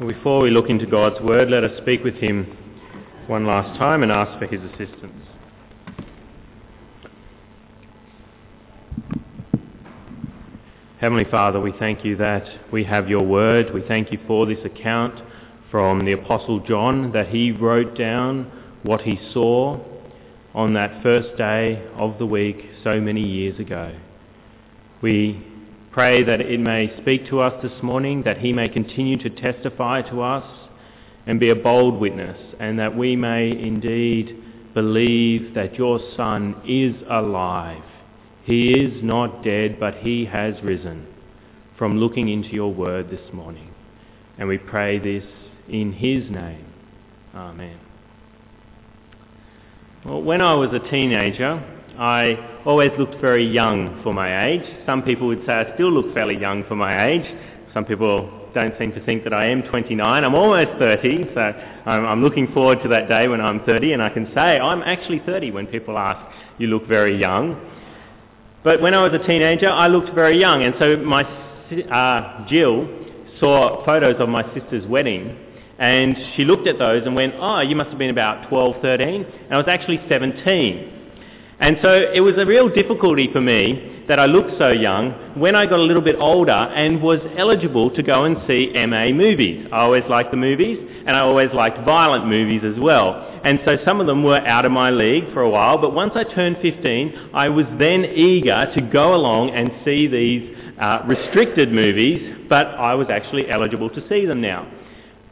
Before we look into God's Word, let us speak with Him one last time and ask for His assistance. Heavenly Father, we thank you that we have your Word. We thank you for this account from the Apostle John that he wrote down what he saw on that first day of the week so many years ago. We pray that it may speak to us this morning, that he may continue to testify to us and be a bold witness, and that we may indeed believe that your Son is alive. He is not dead, but he has risen from looking into your word this morning. And we pray this in his name. Amen. Well, when I was a teenager, I always looked very young for my age. Some people would say I still look fairly young for my age. Some people don't seem to think that I am 29. I'm almost 30, so I'm, I'm looking forward to that day when I'm 30 and I can say I'm actually 30 when people ask, you look very young. But when I was a teenager, I looked very young, and so my uh, Jill saw photos of my sister's wedding, and she looked at those and went, oh, you must have been about 12, 13, and I was actually 17. And so it was a real difficulty for me that I looked so young when I got a little bit older and was eligible to go and see MA movies. I always liked the movies and I always liked violent movies as well. And so some of them were out of my league for a while, but once I turned 15, I was then eager to go along and see these uh, restricted movies, but I was actually eligible to see them now.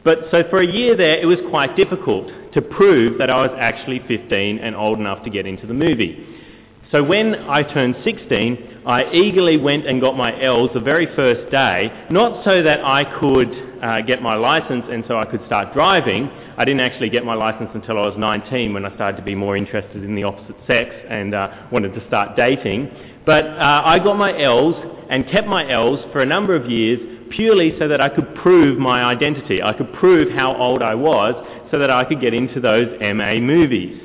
But so for a year there, it was quite difficult to prove that I was actually 15 and old enough to get into the movie. So when I turned 16, I eagerly went and got my L's the very first day, not so that I could uh, get my license and so I could start driving. I didn't actually get my license until I was 19 when I started to be more interested in the opposite sex and uh, wanted to start dating. But uh, I got my L's and kept my L's for a number of years purely so that I could prove my identity. I could prove how old I was so that I could get into those MA movies.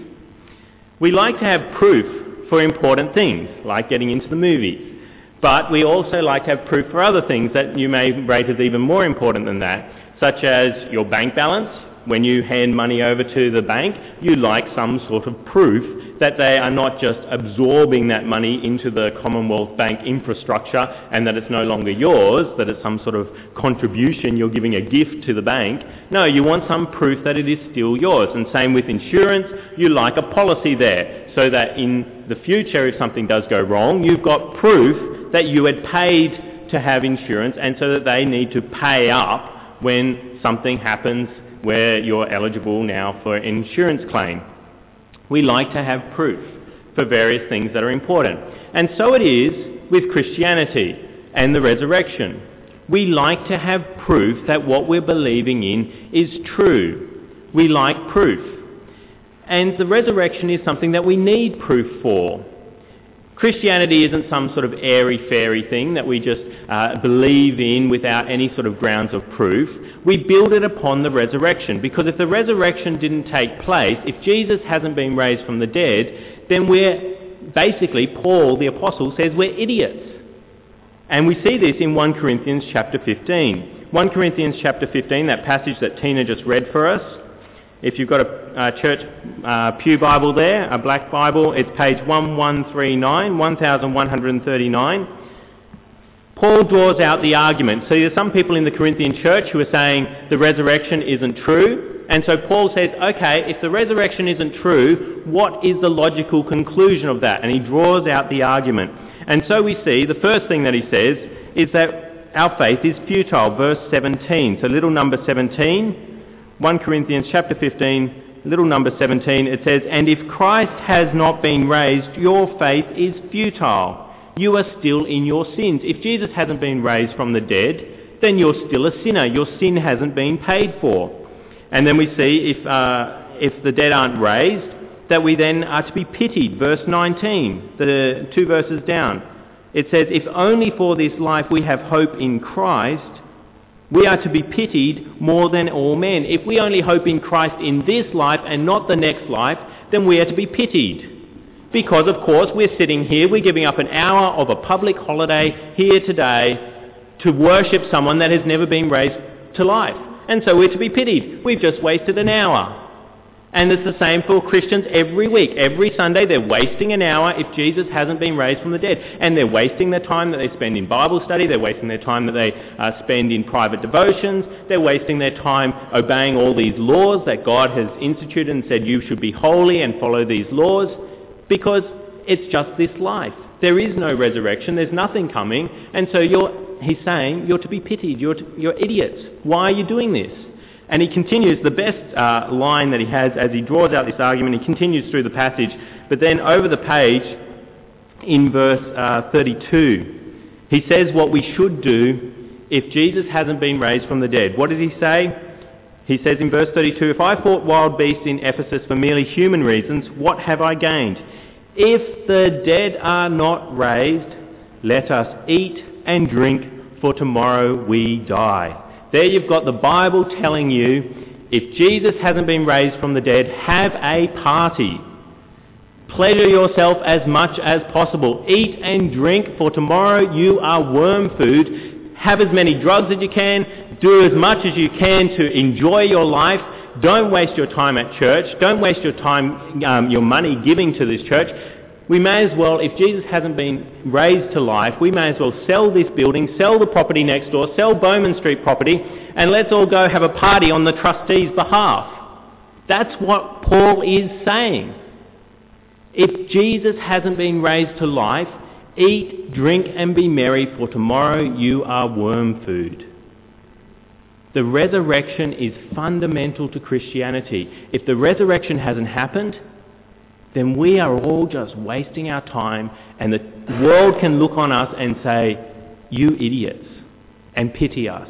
We like to have proof for important things, like getting into the movies. But we also like to have proof for other things that you may rate as even more important than that, such as your bank balance. When you hand money over to the bank, you like some sort of proof that they are not just absorbing that money into the Commonwealth Bank infrastructure and that it's no longer yours, that it's some sort of contribution, you're giving a gift to the bank. No, you want some proof that it is still yours. And same with insurance, you like a policy there so that in the future if something does go wrong, you've got proof that you had paid to have insurance and so that they need to pay up when something happens where you're eligible now for an insurance claim. We like to have proof for various things that are important. And so it is with Christianity and the resurrection. We like to have proof that what we're believing in is true. We like proof. And the resurrection is something that we need proof for. Christianity isn't some sort of airy-fairy thing that we just uh, believe in without any sort of grounds of proof. We build it upon the resurrection because if the resurrection didn't take place, if Jesus hasn't been raised from the dead, then we're basically, Paul the Apostle says we're idiots. And we see this in 1 Corinthians chapter 15. 1 Corinthians chapter 15, that passage that Tina just read for us, if you've got a, a church uh, Pew Bible there, a black Bible, it's page 1139, 1139. Paul draws out the argument. So there's some people in the Corinthian church who are saying the resurrection isn't true. And so Paul says, okay, if the resurrection isn't true, what is the logical conclusion of that? And he draws out the argument. And so we see the first thing that he says is that our faith is futile. Verse 17. So little number 17 1 Corinthians chapter 15, little number 17, it says, And if Christ has not been raised, your faith is futile. You are still in your sins. If Jesus hasn't been raised from the dead, then you're still a sinner. Your sin hasn't been paid for. And then we see if, uh, if the dead aren't raised, that we then are to be pitied. Verse 19, the two verses down. It says, If only for this life we have hope in Christ, we are to be pitied more than all men. If we only hope in Christ in this life and not the next life, then we are to be pitied. Because, of course, we're sitting here, we're giving up an hour of a public holiday here today to worship someone that has never been raised to life. and so we're to be pitied. We've just wasted an hour. And it's the same for Christians every week. Every Sunday they're wasting an hour if Jesus hasn't been raised from the dead. And they're wasting their time that they spend in Bible study, they're wasting their time that they uh, spend in private devotions, they're wasting their time obeying all these laws that God has instituted and said you should be holy and follow these laws because it's just this life. There is no resurrection, there's nothing coming, and so you're, he's saying you're to be pitied, you're, to, you're idiots. Why are you doing this? And he continues, the best uh, line that he has as he draws out this argument, he continues through the passage, but then over the page in verse uh, 32, he says what we should do if Jesus hasn't been raised from the dead. What does he say? He says in verse 32, If I fought wild beasts in Ephesus for merely human reasons, what have I gained? If the dead are not raised, let us eat and drink, for tomorrow we die. There you've got the Bible telling you if Jesus hasn't been raised from the dead, have a party. Pleasure yourself as much as possible. Eat and drink, for tomorrow you are worm food. Have as many drugs as you can. Do as much as you can to enjoy your life. Don't waste your time at church. Don't waste your time, um, your money giving to this church we may as well, if Jesus hasn't been raised to life, we may as well sell this building, sell the property next door, sell Bowman Street property, and let's all go have a party on the trustees' behalf. That's what Paul is saying. If Jesus hasn't been raised to life, eat, drink, and be merry, for tomorrow you are worm food. The resurrection is fundamental to Christianity. If the resurrection hasn't happened, then we are all just wasting our time and the world can look on us and say, you idiots, and pity us.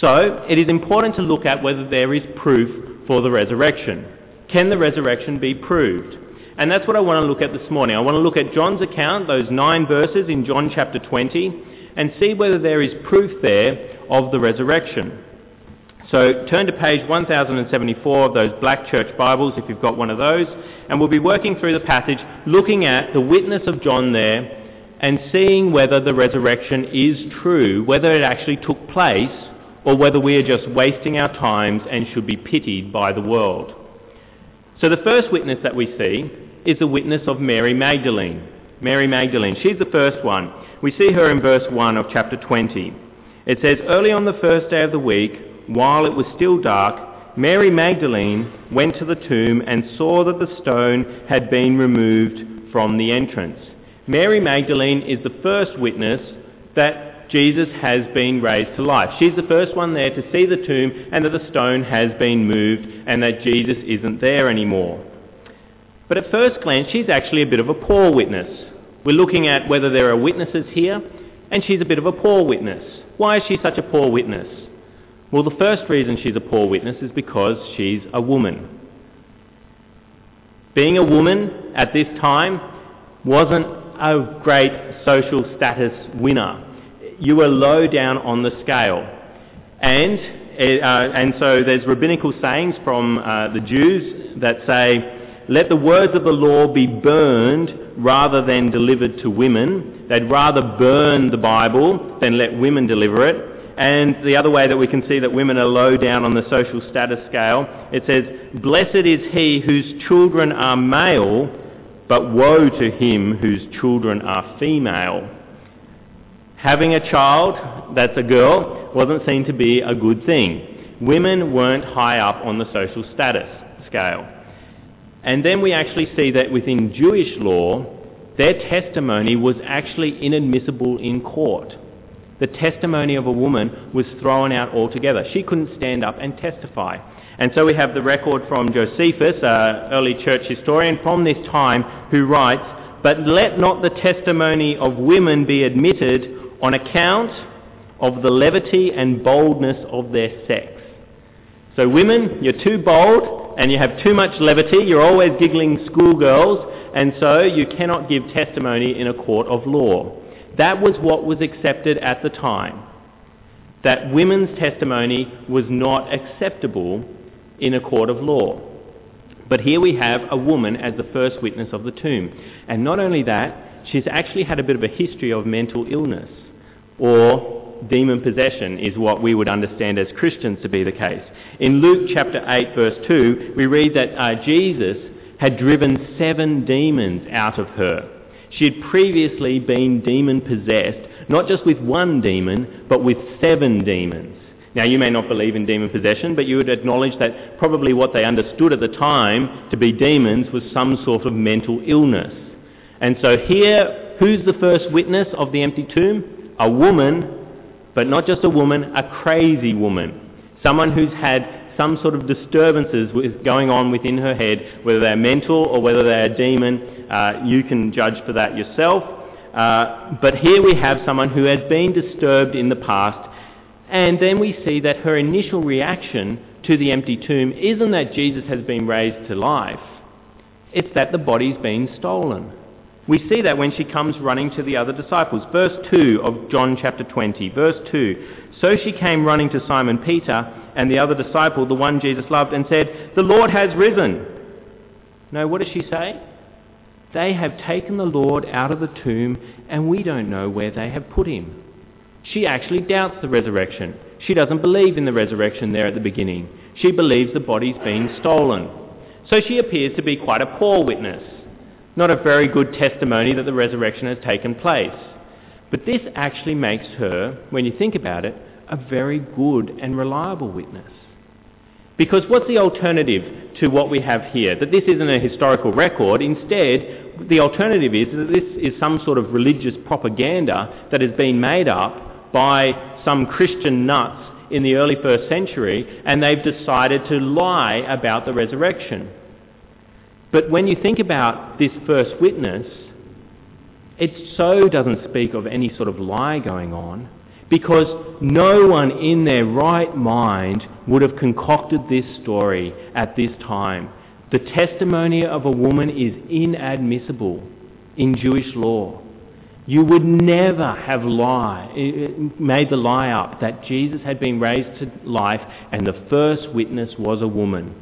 So it is important to look at whether there is proof for the resurrection. Can the resurrection be proved? And that's what I want to look at this morning. I want to look at John's account, those nine verses in John chapter 20, and see whether there is proof there of the resurrection. So turn to page 1074 of those black church Bibles if you've got one of those, and we'll be working through the passage looking at the witness of John there and seeing whether the resurrection is true, whether it actually took place, or whether we are just wasting our times and should be pitied by the world. So the first witness that we see is the witness of Mary Magdalene. Mary Magdalene, she's the first one. We see her in verse 1 of chapter 20. It says, Early on the first day of the week, while it was still dark, Mary Magdalene went to the tomb and saw that the stone had been removed from the entrance. Mary Magdalene is the first witness that Jesus has been raised to life. She's the first one there to see the tomb and that the stone has been moved and that Jesus isn't there anymore. But at first glance, she's actually a bit of a poor witness. We're looking at whether there are witnesses here, and she's a bit of a poor witness. Why is she such a poor witness? Well, the first reason she's a poor witness is because she's a woman. Being a woman at this time wasn't a great social status winner. You were low down on the scale. And, uh, and so there's rabbinical sayings from uh, the Jews that say, let the words of the law be burned rather than delivered to women. They'd rather burn the Bible than let women deliver it. And the other way that we can see that women are low down on the social status scale, it says, Blessed is he whose children are male, but woe to him whose children are female. Having a child that's a girl wasn't seen to be a good thing. Women weren't high up on the social status scale. And then we actually see that within Jewish law, their testimony was actually inadmissible in court the testimony of a woman was thrown out altogether. She couldn't stand up and testify. And so we have the record from Josephus, an early church historian from this time, who writes, But let not the testimony of women be admitted on account of the levity and boldness of their sex. So women, you're too bold and you have too much levity, you're always giggling schoolgirls, and so you cannot give testimony in a court of law. That was what was accepted at the time. That women's testimony was not acceptable in a court of law. But here we have a woman as the first witness of the tomb. And not only that, she's actually had a bit of a history of mental illness or demon possession is what we would understand as Christians to be the case. In Luke chapter 8 verse 2, we read that uh, Jesus had driven seven demons out of her. She had previously been demon possessed, not just with one demon, but with seven demons. Now, you may not believe in demon possession, but you would acknowledge that probably what they understood at the time to be demons was some sort of mental illness. And so here, who's the first witness of the empty tomb? A woman, but not just a woman, a crazy woman. Someone who's had some sort of disturbances going on within her head, whether they're mental or whether they're a demon. Uh, you can judge for that yourself. Uh, but here we have someone who has been disturbed in the past and then we see that her initial reaction to the empty tomb isn't that Jesus has been raised to life, it's that the body's been stolen. We see that when she comes running to the other disciples. Verse 2 of John chapter 20. Verse 2. So she came running to Simon Peter and the other disciple, the one Jesus loved, and said, The Lord has risen. No, what does she say? They have taken the Lord out of the tomb, and we don't know where they have put him. She actually doubts the resurrection. She doesn't believe in the resurrection there at the beginning. She believes the body's been stolen. So she appears to be quite a poor witness, not a very good testimony that the resurrection has taken place. But this actually makes her, when you think about it, a very good and reliable witness. Because what's the alternative to what we have here? That this isn't a historical record. Instead, the alternative is that this is some sort of religious propaganda that has been made up by some Christian nuts in the early first century, and they've decided to lie about the resurrection. But when you think about this first witness, it so doesn't speak of any sort of lie going on because no one in their right mind would have concocted this story at this time. The testimony of a woman is inadmissible in Jewish law. You would never have lie, made the lie up that Jesus had been raised to life and the first witness was a woman.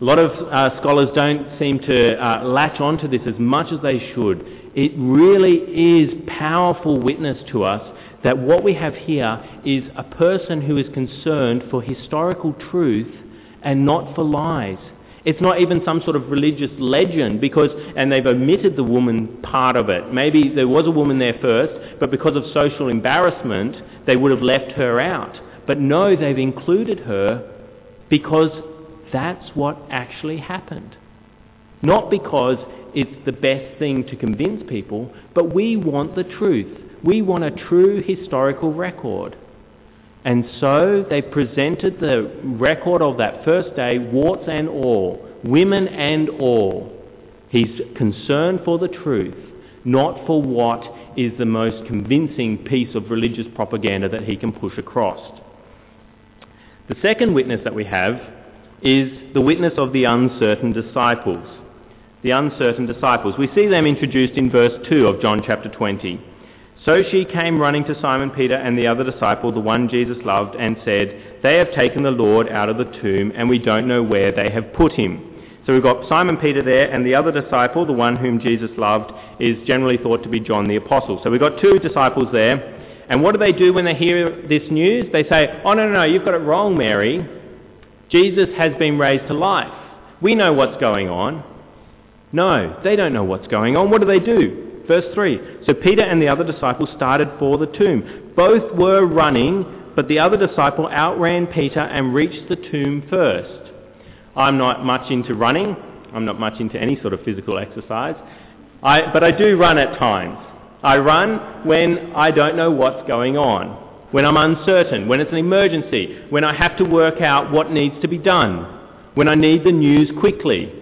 A lot of uh, scholars don't seem to uh, latch onto this as much as they should. It really is powerful witness to us that what we have here is a person who is concerned for historical truth and not for lies. It's not even some sort of religious legend because, and they've omitted the woman part of it. Maybe there was a woman there first, but because of social embarrassment, they would have left her out. But no, they've included her because that's what actually happened. Not because it's the best thing to convince people, but we want the truth. We want a true historical record. And so they presented the record of that first day, warts and all, women and all. He's concerned for the truth, not for what is the most convincing piece of religious propaganda that he can push across. The second witness that we have is the witness of the uncertain disciples. The uncertain disciples. We see them introduced in verse 2 of John chapter 20. So she came running to Simon Peter and the other disciple, the one Jesus loved, and said, They have taken the Lord out of the tomb, and we don't know where they have put him. So we've got Simon Peter there, and the other disciple, the one whom Jesus loved, is generally thought to be John the Apostle. So we've got two disciples there. And what do they do when they hear this news? They say, Oh, no, no, no, you've got it wrong, Mary. Jesus has been raised to life. We know what's going on. No, they don't know what's going on. What do they do? Verse 3 So Peter and the other disciple started for the tomb. Both were running, but the other disciple outran Peter and reached the tomb first. I'm not much into running. I'm not much into any sort of physical exercise. I, but I do run at times. I run when I don't know what's going on, when I'm uncertain, when it's an emergency, when I have to work out what needs to be done, when I need the news quickly.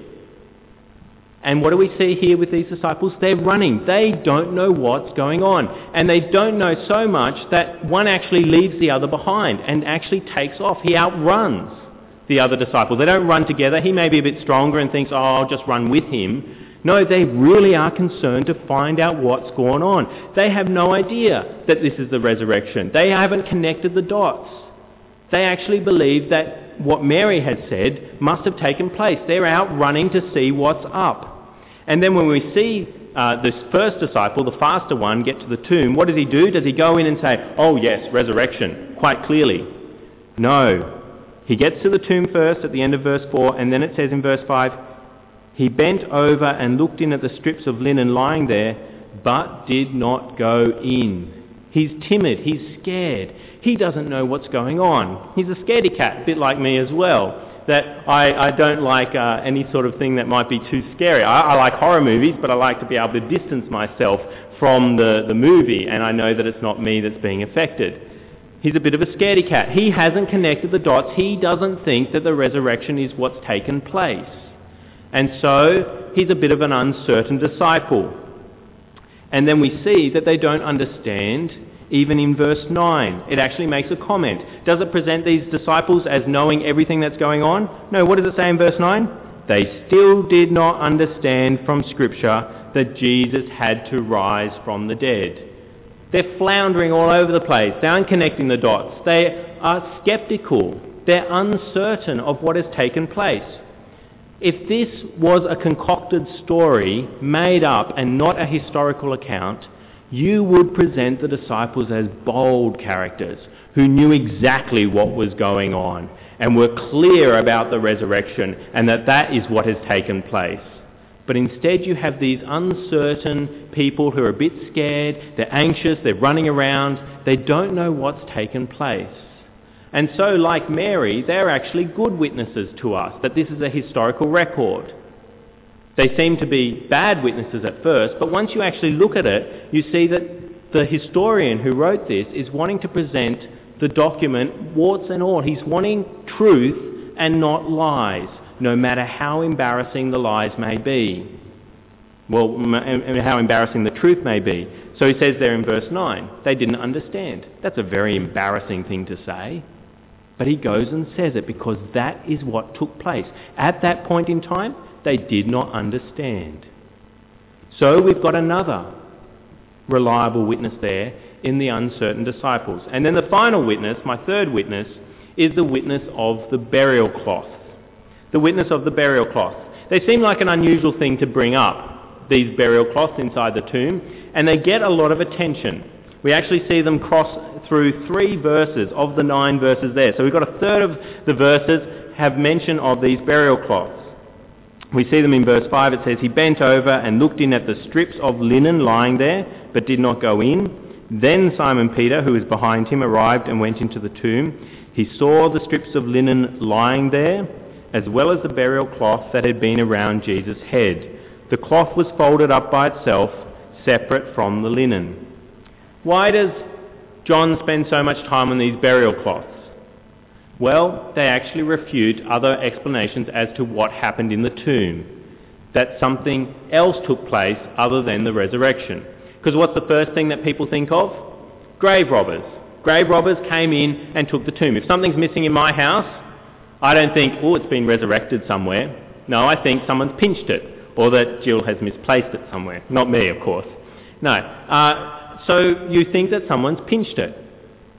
And what do we see here with these disciples? They're running. They don't know what's going on. And they don't know so much that one actually leaves the other behind and actually takes off. He outruns the other disciple. They don't run together. He may be a bit stronger and thinks, oh, I'll just run with him. No, they really are concerned to find out what's going on. They have no idea that this is the resurrection. They haven't connected the dots. They actually believe that what Mary had said must have taken place. They're out running to see what's up. And then when we see uh, this first disciple, the faster one, get to the tomb, what does he do? Does he go in and say, oh yes, resurrection, quite clearly? No. He gets to the tomb first at the end of verse 4, and then it says in verse 5, he bent over and looked in at the strips of linen lying there, but did not go in. He's timid, he's scared. He doesn't know what's going on. He's a scaredy cat, a bit like me as well that I, I don't like uh, any sort of thing that might be too scary. I, I like horror movies, but I like to be able to distance myself from the, the movie, and I know that it's not me that's being affected. He's a bit of a scaredy cat. He hasn't connected the dots. He doesn't think that the resurrection is what's taken place. And so he's a bit of an uncertain disciple. And then we see that they don't understand even in verse 9. It actually makes a comment. Does it present these disciples as knowing everything that's going on? No, what does it say in verse 9? They still did not understand from Scripture that Jesus had to rise from the dead. They're floundering all over the place. They aren't connecting the dots. They are skeptical. They're uncertain of what has taken place. If this was a concocted story made up and not a historical account, you would present the disciples as bold characters who knew exactly what was going on and were clear about the resurrection and that that is what has taken place. But instead you have these uncertain people who are a bit scared, they're anxious, they're running around, they don't know what's taken place. And so, like Mary, they're actually good witnesses to us that this is a historical record. They seem to be bad witnesses at first, but once you actually look at it, you see that the historian who wrote this is wanting to present the document warts and all. He's wanting truth and not lies, no matter how embarrassing the lies may be. Well, how embarrassing the truth may be. So he says there in verse 9, they didn't understand. That's a very embarrassing thing to say. But he goes and says it because that is what took place. At that point in time, they did not understand. So we've got another reliable witness there in the uncertain disciples. And then the final witness, my third witness, is the witness of the burial cloth. The witness of the burial cloth. They seem like an unusual thing to bring up, these burial cloths inside the tomb, and they get a lot of attention. We actually see them cross through three verses of the nine verses there. So we've got a third of the verses have mention of these burial cloths. We see them in verse 5. It says, He bent over and looked in at the strips of linen lying there, but did not go in. Then Simon Peter, who was behind him, arrived and went into the tomb. He saw the strips of linen lying there, as well as the burial cloth that had been around Jesus' head. The cloth was folded up by itself, separate from the linen. Why does John spend so much time on these burial cloths? Well, they actually refute other explanations as to what happened in the tomb, that something else took place other than the resurrection. Because what's the first thing that people think of? Grave robbers. Grave robbers came in and took the tomb. If something's missing in my house, I don't think, oh, it's been resurrected somewhere. No, I think someone's pinched it, or that Jill has misplaced it somewhere. Not me, of course. No. Uh, so you think that someone's pinched it.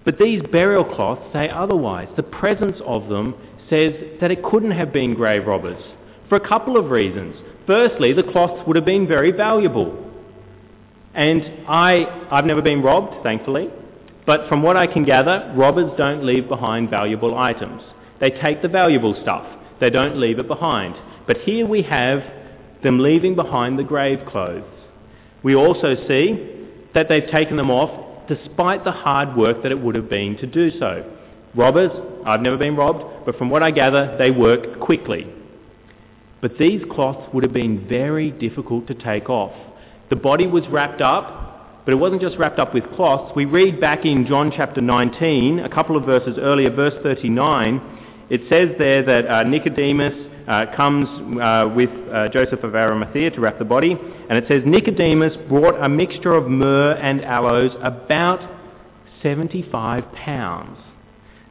But these burial cloths say otherwise. The presence of them says that it couldn't have been grave robbers for a couple of reasons. Firstly, the cloths would have been very valuable. And I, I've never been robbed, thankfully, but from what I can gather, robbers don't leave behind valuable items. They take the valuable stuff. They don't leave it behind. But here we have them leaving behind the grave clothes. We also see that they've taken them off despite the hard work that it would have been to do so. Robbers, I've never been robbed, but from what I gather, they work quickly. But these cloths would have been very difficult to take off. The body was wrapped up, but it wasn't just wrapped up with cloths. We read back in John chapter 19, a couple of verses earlier, verse 39, it says there that uh, Nicodemus comes uh, with uh, Joseph of Arimathea to wrap the body, and it says Nicodemus brought a mixture of myrrh and aloes, about 75 pounds.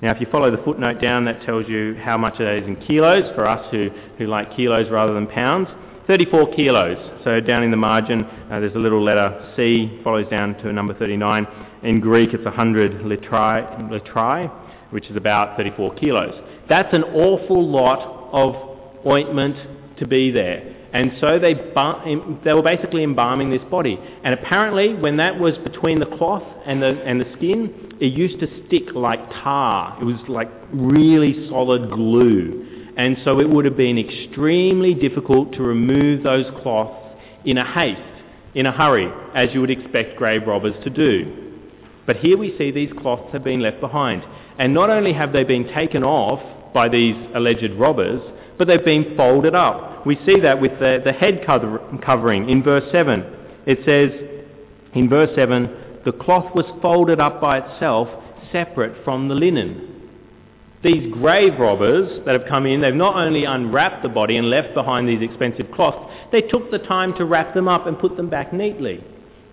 Now, if you follow the footnote down, that tells you how much it is in kilos for us who, who like kilos rather than pounds. 34 kilos. So down in the margin, uh, there's a little letter C, follows down to a number 39. In Greek, it's 100 litri, litri which is about 34 kilos. That's an awful lot of ointment to be there. And so they, they were basically embalming this body. And apparently, when that was between the cloth and the, and the skin, it used to stick like tar. It was like really solid glue. And so it would have been extremely difficult to remove those cloths in a haste, in a hurry, as you would expect grave robbers to do. But here we see these cloths have been left behind. And not only have they been taken off by these alleged robbers, but they've been folded up. We see that with the, the head cover, covering in verse 7. It says in verse 7, the cloth was folded up by itself, separate from the linen. These grave robbers that have come in, they've not only unwrapped the body and left behind these expensive cloths, they took the time to wrap them up and put them back neatly.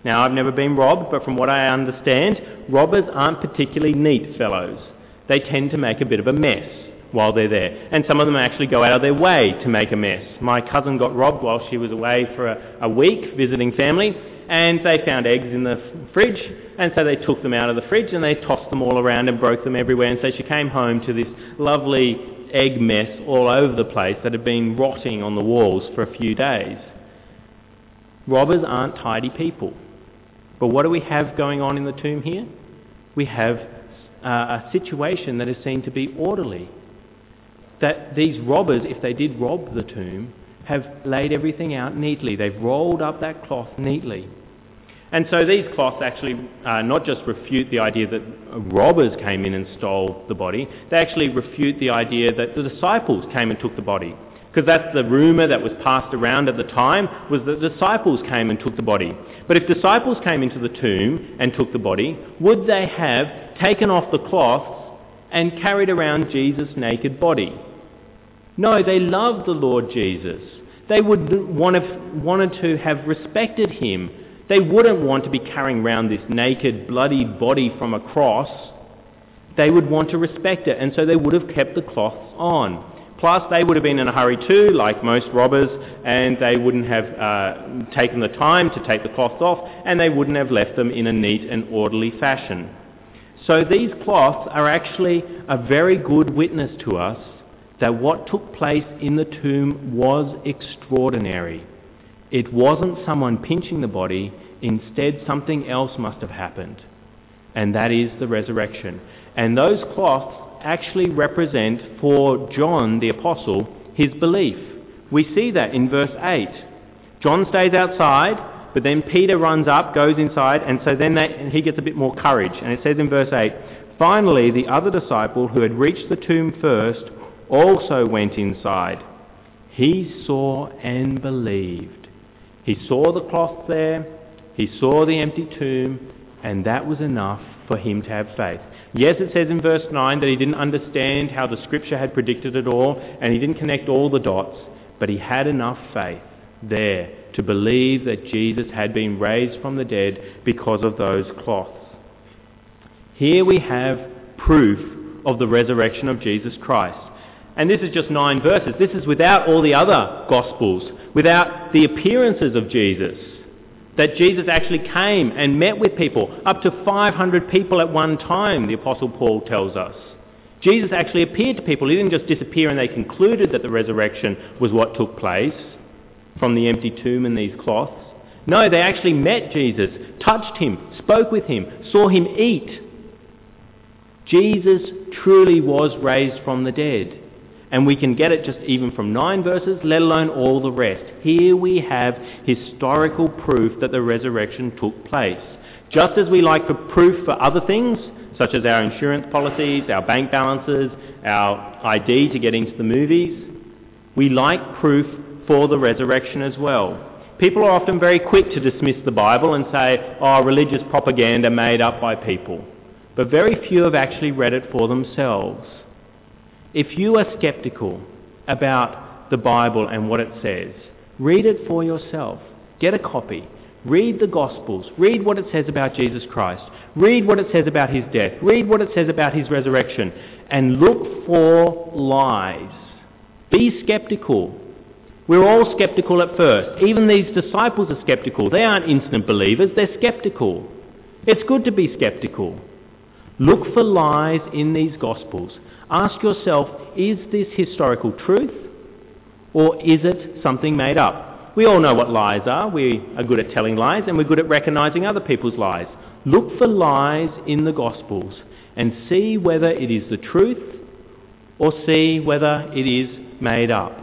Now, I've never been robbed, but from what I understand, robbers aren't particularly neat fellows. They tend to make a bit of a mess while they're there. And some of them actually go out of their way to make a mess. My cousin got robbed while she was away for a, a week visiting family, and they found eggs in the fridge, and so they took them out of the fridge and they tossed them all around and broke them everywhere. And so she came home to this lovely egg mess all over the place that had been rotting on the walls for a few days. Robbers aren't tidy people. But what do we have going on in the tomb here? We have uh, a situation that is seen to be orderly. That these robbers, if they did rob the tomb, have laid everything out neatly. They've rolled up that cloth neatly. And so these cloths actually uh, not just refute the idea that robbers came in and stole the body, they actually refute the idea that the disciples came and took the body. Because that's the rumour that was passed around at the time, was that disciples came and took the body. But if disciples came into the tomb and took the body, would they have taken off the cloths and carried around Jesus' naked body? No, they loved the Lord Jesus. They would want to, wanted to have respected him. They wouldn't want to be carrying around this naked, bloody body from a cross. They would want to respect it, and so they would have kept the cloths on. Plus, they would have been in a hurry too, like most robbers, and they wouldn't have uh, taken the time to take the cloths off, and they wouldn't have left them in a neat and orderly fashion. So these cloths are actually a very good witness to us that what took place in the tomb was extraordinary. It wasn't someone pinching the body, instead, something else must have happened, and that is the resurrection. And those cloths actually represent for John the Apostle his belief. We see that in verse 8. John stays outside, but then Peter runs up, goes inside, and so then they, he gets a bit more courage. And it says in verse 8 Finally, the other disciple who had reached the tomb first also went inside. He saw and believed. He saw the cloth there, he saw the empty tomb, and that was enough for him to have faith. Yes, it says in verse 9 that he didn't understand how the scripture had predicted it all, and he didn't connect all the dots, but he had enough faith there to believe that Jesus had been raised from the dead because of those cloths. Here we have proof of the resurrection of Jesus Christ. And this is just nine verses. This is without all the other Gospels, without the appearances of Jesus. That Jesus actually came and met with people, up to 500 people at one time, the Apostle Paul tells us. Jesus actually appeared to people. He didn't just disappear and they concluded that the resurrection was what took place from the empty tomb and these cloths. No, they actually met Jesus, touched him, spoke with him, saw him eat. Jesus truly was raised from the dead. And we can get it just even from nine verses, let alone all the rest. Here we have historical proof that the resurrection took place. Just as we like for proof for other things, such as our insurance policies, our bank balances, our ID to get into the movies, we like proof for the resurrection as well. People are often very quick to dismiss the Bible and say, oh, religious propaganda made up by people. But very few have actually read it for themselves. If you are skeptical about the Bible and what it says, read it for yourself. Get a copy. Read the Gospels. Read what it says about Jesus Christ. Read what it says about his death. Read what it says about his resurrection. And look for lies. Be skeptical. We're all skeptical at first. Even these disciples are skeptical. They aren't instant believers, they're skeptical. It's good to be skeptical. Look for lies in these Gospels. Ask yourself, is this historical truth or is it something made up? We all know what lies are. We are good at telling lies and we're good at recognizing other people's lies. Look for lies in the Gospels and see whether it is the truth or see whether it is made up.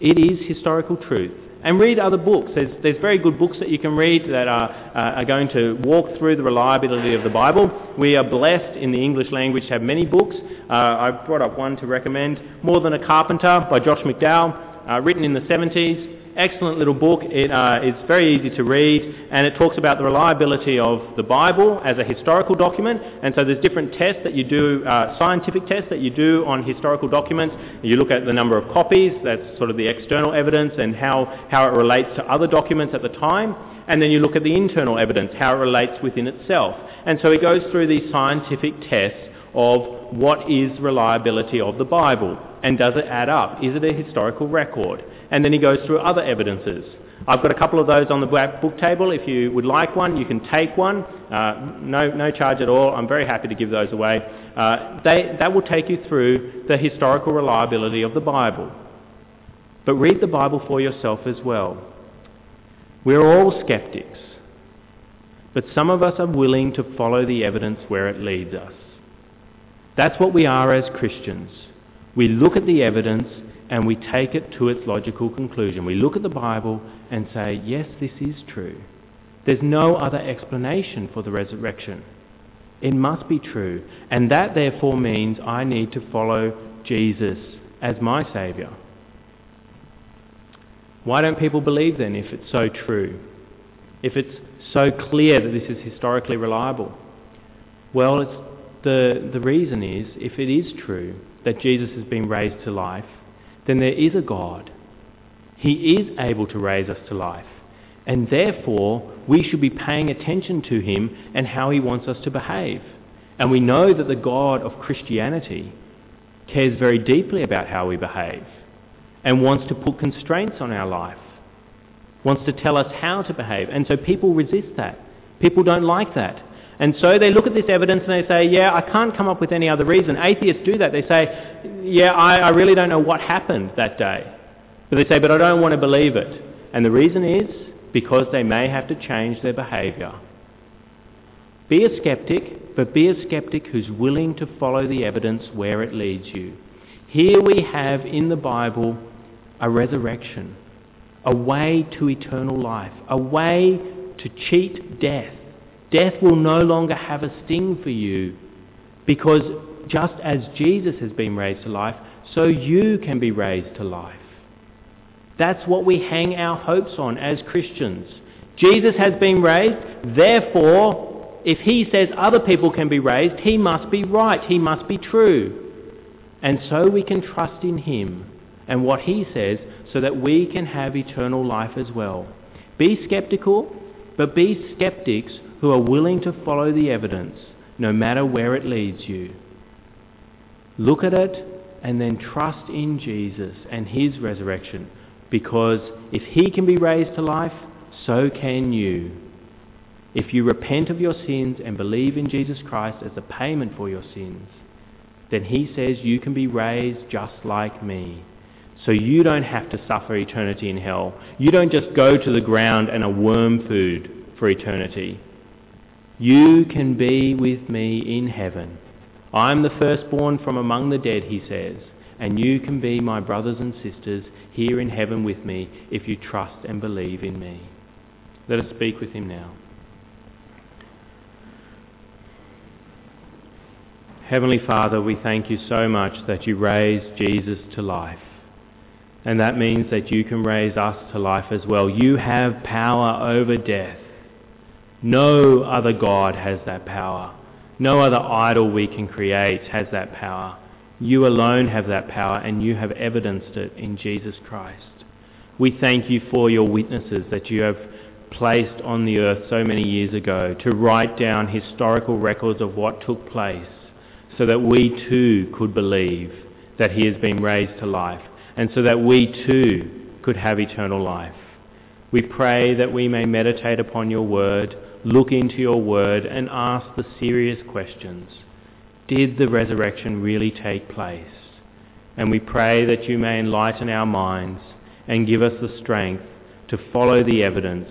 It is historical truth. And read other books. There's, there's very good books that you can read that are, uh, are going to walk through the reliability of the Bible. We are blessed in the English language to have many books. Uh, I brought up one to recommend, More Than a Carpenter by Josh McDowell, uh, written in the 70s excellent little book. It, uh, it's very easy to read, and it talks about the reliability of the Bible as a historical document. And so there's different tests that you do, uh, scientific tests that you do on historical documents. You look at the number of copies, that's sort of the external evidence, and how, how it relates to other documents at the time. And then you look at the internal evidence, how it relates within itself. And so he goes through these scientific tests of what is reliability of the Bible and does it add up? Is it a historical record? and then he goes through other evidences. I've got a couple of those on the book table. If you would like one, you can take one. Uh, no, no charge at all. I'm very happy to give those away. Uh, they, that will take you through the historical reliability of the Bible. But read the Bible for yourself as well. We're all skeptics, but some of us are willing to follow the evidence where it leads us. That's what we are as Christians. We look at the evidence and we take it to its logical conclusion. We look at the Bible and say, yes, this is true. There's no other explanation for the resurrection. It must be true. And that therefore means I need to follow Jesus as my Saviour. Why don't people believe then if it's so true? If it's so clear that this is historically reliable? Well, the, the reason is if it is true that Jesus has been raised to life, then there is a God. He is able to raise us to life. And therefore, we should be paying attention to him and how he wants us to behave. And we know that the God of Christianity cares very deeply about how we behave and wants to put constraints on our life, wants to tell us how to behave. And so people resist that. People don't like that. And so they look at this evidence and they say, yeah, I can't come up with any other reason. Atheists do that. They say, yeah, I, I really don't know what happened that day. But they say, but I don't want to believe it. And the reason is because they may have to change their behaviour. Be a skeptic, but be a skeptic who's willing to follow the evidence where it leads you. Here we have in the Bible a resurrection, a way to eternal life, a way to cheat death Death will no longer have a sting for you because just as Jesus has been raised to life, so you can be raised to life. That's what we hang our hopes on as Christians. Jesus has been raised, therefore, if he says other people can be raised, he must be right, he must be true. And so we can trust in him and what he says so that we can have eternal life as well. Be skeptical, but be skeptics who are willing to follow the evidence no matter where it leads you. Look at it and then trust in Jesus and his resurrection because if he can be raised to life, so can you. If you repent of your sins and believe in Jesus Christ as a payment for your sins, then he says you can be raised just like me. So you don't have to suffer eternity in hell. You don't just go to the ground and a worm food for eternity. You can be with me in heaven. I am the firstborn from among the dead, he says, and you can be my brothers and sisters here in heaven with me if you trust and believe in me. Let us speak with him now. Heavenly Father, we thank you so much that you raised Jesus to life. And that means that you can raise us to life as well. You have power over death. No other God has that power. No other idol we can create has that power. You alone have that power and you have evidenced it in Jesus Christ. We thank you for your witnesses that you have placed on the earth so many years ago to write down historical records of what took place so that we too could believe that he has been raised to life and so that we too could have eternal life. We pray that we may meditate upon your word look into your word and ask the serious questions. Did the resurrection really take place? And we pray that you may enlighten our minds and give us the strength to follow the evidence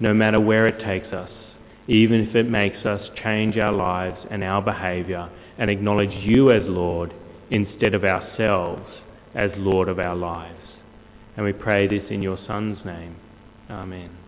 no matter where it takes us, even if it makes us change our lives and our behaviour and acknowledge you as Lord instead of ourselves as Lord of our lives. And we pray this in your Son's name. Amen.